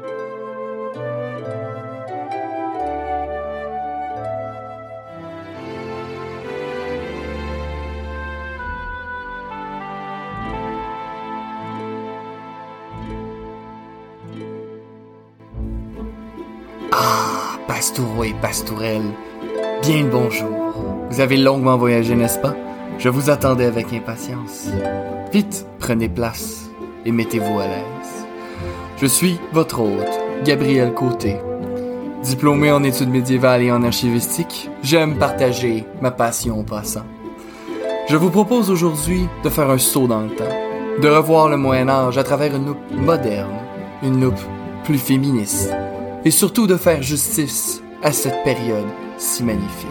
Ah, Pastoureau et Pastourelle, bien le bonjour. Vous avez longuement voyagé, n'est-ce pas? Je vous attendais avec impatience. Vite, prenez place et mettez-vous à l'aise. Je suis votre hôte, Gabriel Côté. Diplômé en études médiévales et en archivistique, j'aime partager ma passion au passant. Je vous propose aujourd'hui de faire un saut dans le temps, de revoir le Moyen Âge à travers une loupe moderne, une loupe plus féministe, et surtout de faire justice à cette période si magnifique.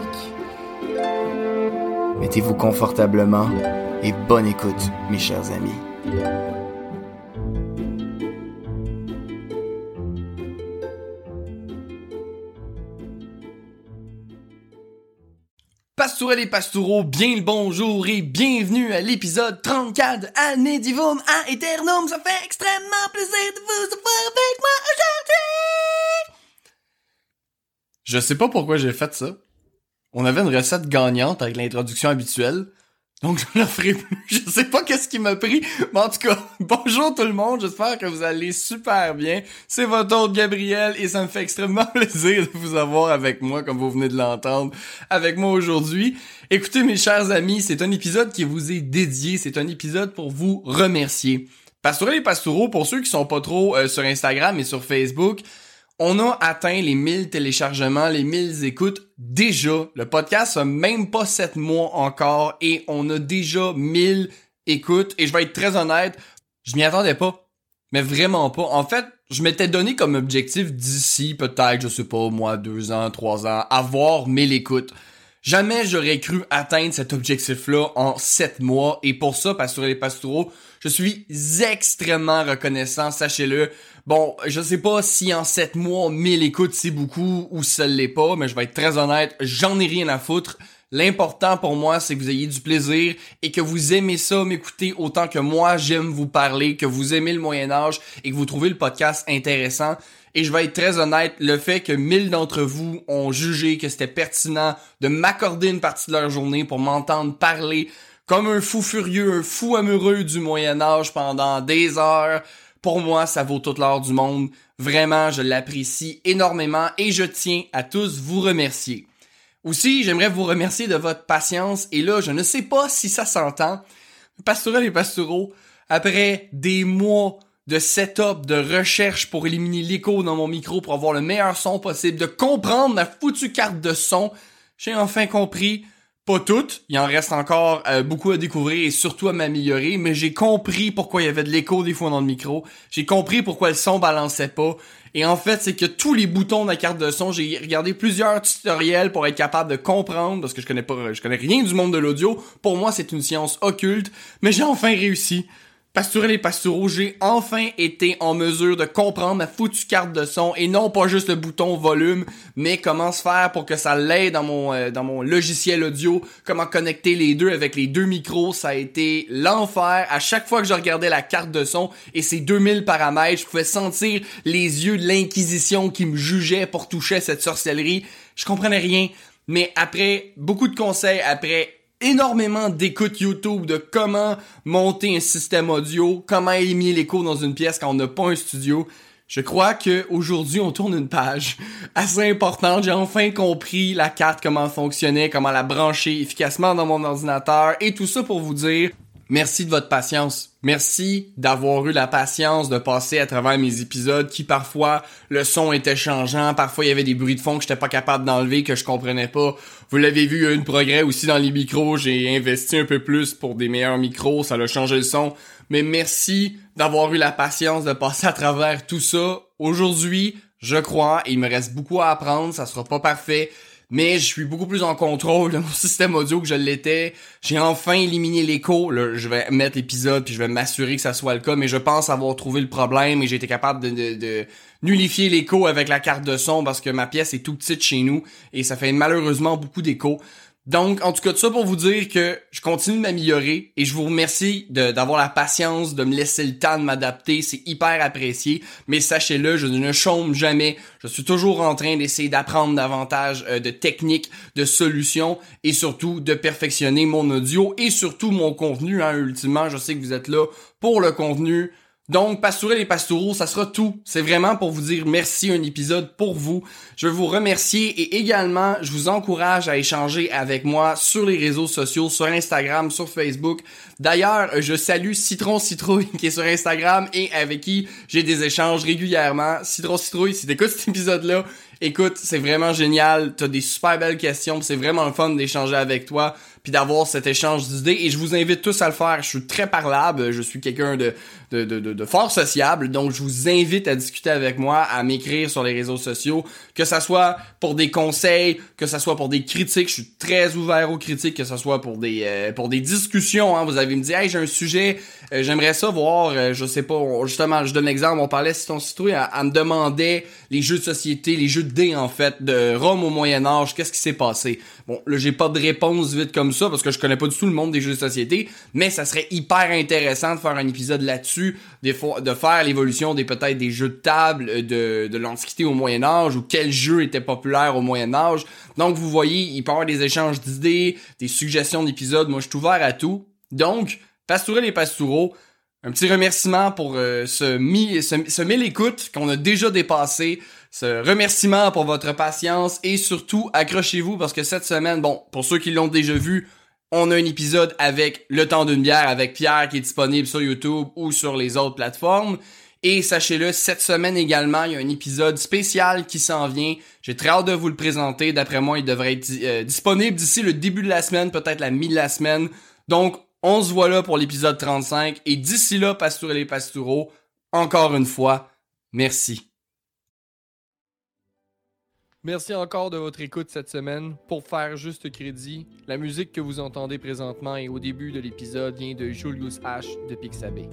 Mettez-vous confortablement et bonne écoute, mes chers amis. Pastourelles et pastoureaux, bien le bonjour et bienvenue à l'épisode 34 Année Divum à Eternum. Ça fait extrêmement plaisir de vous avoir avec moi aujourd'hui. Je sais pas pourquoi j'ai fait ça. On avait une recette gagnante avec l'introduction habituelle. Donc je ne la ferai plus. Je sais pas qu'est-ce qui m'a pris. Mais en tout cas, bonjour tout le monde. J'espère que vous allez super bien. C'est votre hôte Gabriel et ça me fait extrêmement plaisir de vous avoir avec moi, comme vous venez de l'entendre, avec moi aujourd'hui. Écoutez mes chers amis, c'est un épisode qui vous est dédié. C'est un épisode pour vous remercier. Pastourel et Pastoureau, pour ceux qui sont pas trop euh, sur Instagram et sur Facebook, on a atteint les 1000 téléchargements, les 1000 écoutes déjà. Le podcast a même pas 7 mois encore et on a déjà 1000 écoutes. Et je vais être très honnête, je m'y attendais pas. Mais vraiment pas. En fait, je m'étais donné comme objectif d'ici peut-être, je sais pas, moi, deux ans, trois ans, avoir 1000 écoutes. Jamais j'aurais cru atteindre cet objectif-là en 7 mois. Et pour ça, Pastoureux les Pastoureaux, je suis extrêmement reconnaissant, sachez-le. Bon, je sais pas si en 7 mois, 1000 écoutes c'est beaucoup ou ça l'est pas, mais je vais être très honnête, j'en ai rien à foutre. L'important pour moi, c'est que vous ayez du plaisir et que vous aimez ça, m'écouter autant que moi j'aime vous parler, que vous aimez le Moyen Âge et que vous trouvez le podcast intéressant. Et je vais être très honnête, le fait que 1000 d'entre vous ont jugé que c'était pertinent de m'accorder une partie de leur journée pour m'entendre parler comme un fou furieux, un fou amoureux du Moyen Âge pendant des heures, pour moi, ça vaut toute l'heure du monde. Vraiment, je l'apprécie énormément et je tiens à tous vous remercier. Aussi, j'aimerais vous remercier de votre patience et là, je ne sais pas si ça s'entend. Pastourel et Pastoureau, après des mois de setup, de recherche pour éliminer l'écho dans mon micro pour avoir le meilleur son possible, de comprendre ma foutue carte de son, j'ai enfin compris pas toutes, il en reste encore euh, beaucoup à découvrir et surtout à m'améliorer, mais j'ai compris pourquoi il y avait de l'écho des fois dans le micro. J'ai compris pourquoi le son balançait pas. Et en fait, c'est que tous les boutons de la carte de son, j'ai regardé plusieurs tutoriels pour être capable de comprendre, parce que je connais pas, je connais rien du monde de l'audio. Pour moi, c'est une science occulte, mais j'ai enfin réussi. Pastourel et Pastoureau, j'ai enfin été en mesure de comprendre ma foutue carte de son et non pas juste le bouton volume, mais comment se faire pour que ça l'aide dans mon euh, dans mon logiciel audio, comment connecter les deux avec les deux micros, ça a été l'enfer. À chaque fois que je regardais la carte de son et ces 2000 paramètres, je pouvais sentir les yeux de l'inquisition qui me jugeaient pour toucher cette sorcellerie. Je comprenais rien, mais après beaucoup de conseils, après énormément d'écoutes YouTube de comment monter un système audio, comment éliminer l'écho dans une pièce quand on n'a pas un studio. Je crois que aujourd'hui on tourne une page assez importante. J'ai enfin compris la carte, comment elle fonctionnait, comment la brancher efficacement dans mon ordinateur et tout ça pour vous dire Merci de votre patience. Merci d'avoir eu la patience de passer à travers mes épisodes qui parfois le son était changeant, parfois il y avait des bruits de fond que j'étais pas capable d'enlever, que je comprenais pas. Vous l'avez vu, il y a eu une progrès aussi dans les micros, j'ai investi un peu plus pour des meilleurs micros, ça a changé le son. Mais merci d'avoir eu la patience de passer à travers tout ça. Aujourd'hui, je crois, et il me reste beaucoup à apprendre, ça sera pas parfait, mais je suis beaucoup plus en contrôle de mon système audio que je l'étais. J'ai enfin éliminé l'écho. Je vais mettre l'épisode puis je vais m'assurer que ça soit le cas, mais je pense avoir trouvé le problème et j'ai été capable de, de, nullifier l'écho avec la carte de son parce que ma pièce est tout petite chez nous et ça fait malheureusement beaucoup d'écho. Donc, en tout cas, tout ça pour vous dire que je continue de m'améliorer et je vous remercie d'avoir la patience de me laisser le temps de m'adapter. C'est hyper apprécié. Mais sachez-le, je ne chôme jamais. Je suis toujours en train d'essayer d'apprendre davantage euh, de techniques, de solutions et surtout de perfectionner mon audio et surtout mon contenu. Hein. Ultimement, je sais que vous êtes là pour le contenu. Donc, Pastourel et Pastoureau, ça sera tout. C'est vraiment pour vous dire merci, un épisode pour vous. Je veux vous remercier et également, je vous encourage à échanger avec moi sur les réseaux sociaux, sur Instagram, sur Facebook. D'ailleurs, je salue Citron Citrouille qui est sur Instagram et avec qui j'ai des échanges régulièrement. Citron Citrouille, si t'écoutes cet épisode-là, écoute, c'est vraiment génial. T'as des super belles questions, c'est vraiment le fun d'échanger avec toi puis d'avoir cet échange d'idées. Et je vous invite tous à le faire. Je suis très parlable, je suis quelqu'un de, de, de, de, fort sociable, donc je vous invite à discuter avec moi, à m'écrire sur les réseaux sociaux, que ça soit pour des conseils, que ça soit pour des critiques. Je suis très ouvert aux critiques, que ça soit pour des euh, pour des discussions. Hein. Vous avez me dit, hey, j'ai un sujet, euh, j'aimerais ça voir, euh, je sais pas, justement, je donne l'exemple, on parlait si ton citoyen, elle, me demandait les jeux de société, les jeux de en fait, de Rome au Moyen Âge, qu'est-ce qui s'est passé? Bon, là j'ai pas de réponse vite comme ça parce que je connais pas du tout le monde des jeux de société, mais ça serait hyper intéressant de faire un épisode là-dessus, de faire l'évolution des peut-être des jeux de table euh, de, de l'Antiquité au Moyen Âge ou quel jeu était populaire au Moyen Âge. Donc vous voyez, il peut y avoir des échanges d'idées, des suggestions d'épisodes. Moi je suis ouvert à tout. Donc, Pastourel et Pastoureau, un petit remerciement pour euh, ce, mi ce, ce mille écoutes qu'on a déjà dépassé. Ce remerciement pour votre patience et surtout accrochez-vous parce que cette semaine, bon, pour ceux qui l'ont déjà vu, on a un épisode avec Le temps d'une bière avec Pierre qui est disponible sur YouTube ou sur les autres plateformes. Et sachez-le, cette semaine également, il y a un épisode spécial qui s'en vient. J'ai très hâte de vous le présenter. D'après moi, il devrait être euh, disponible d'ici le début de la semaine, peut-être la mi de la semaine. Donc, on se voit là pour l'épisode 35. Et d'ici là, Pastourel et Pastoureau, encore une fois, merci. Merci encore de votre écoute cette semaine. Pour faire juste crédit, la musique que vous entendez présentement et au début de l'épisode vient de Julius H de Pixabay.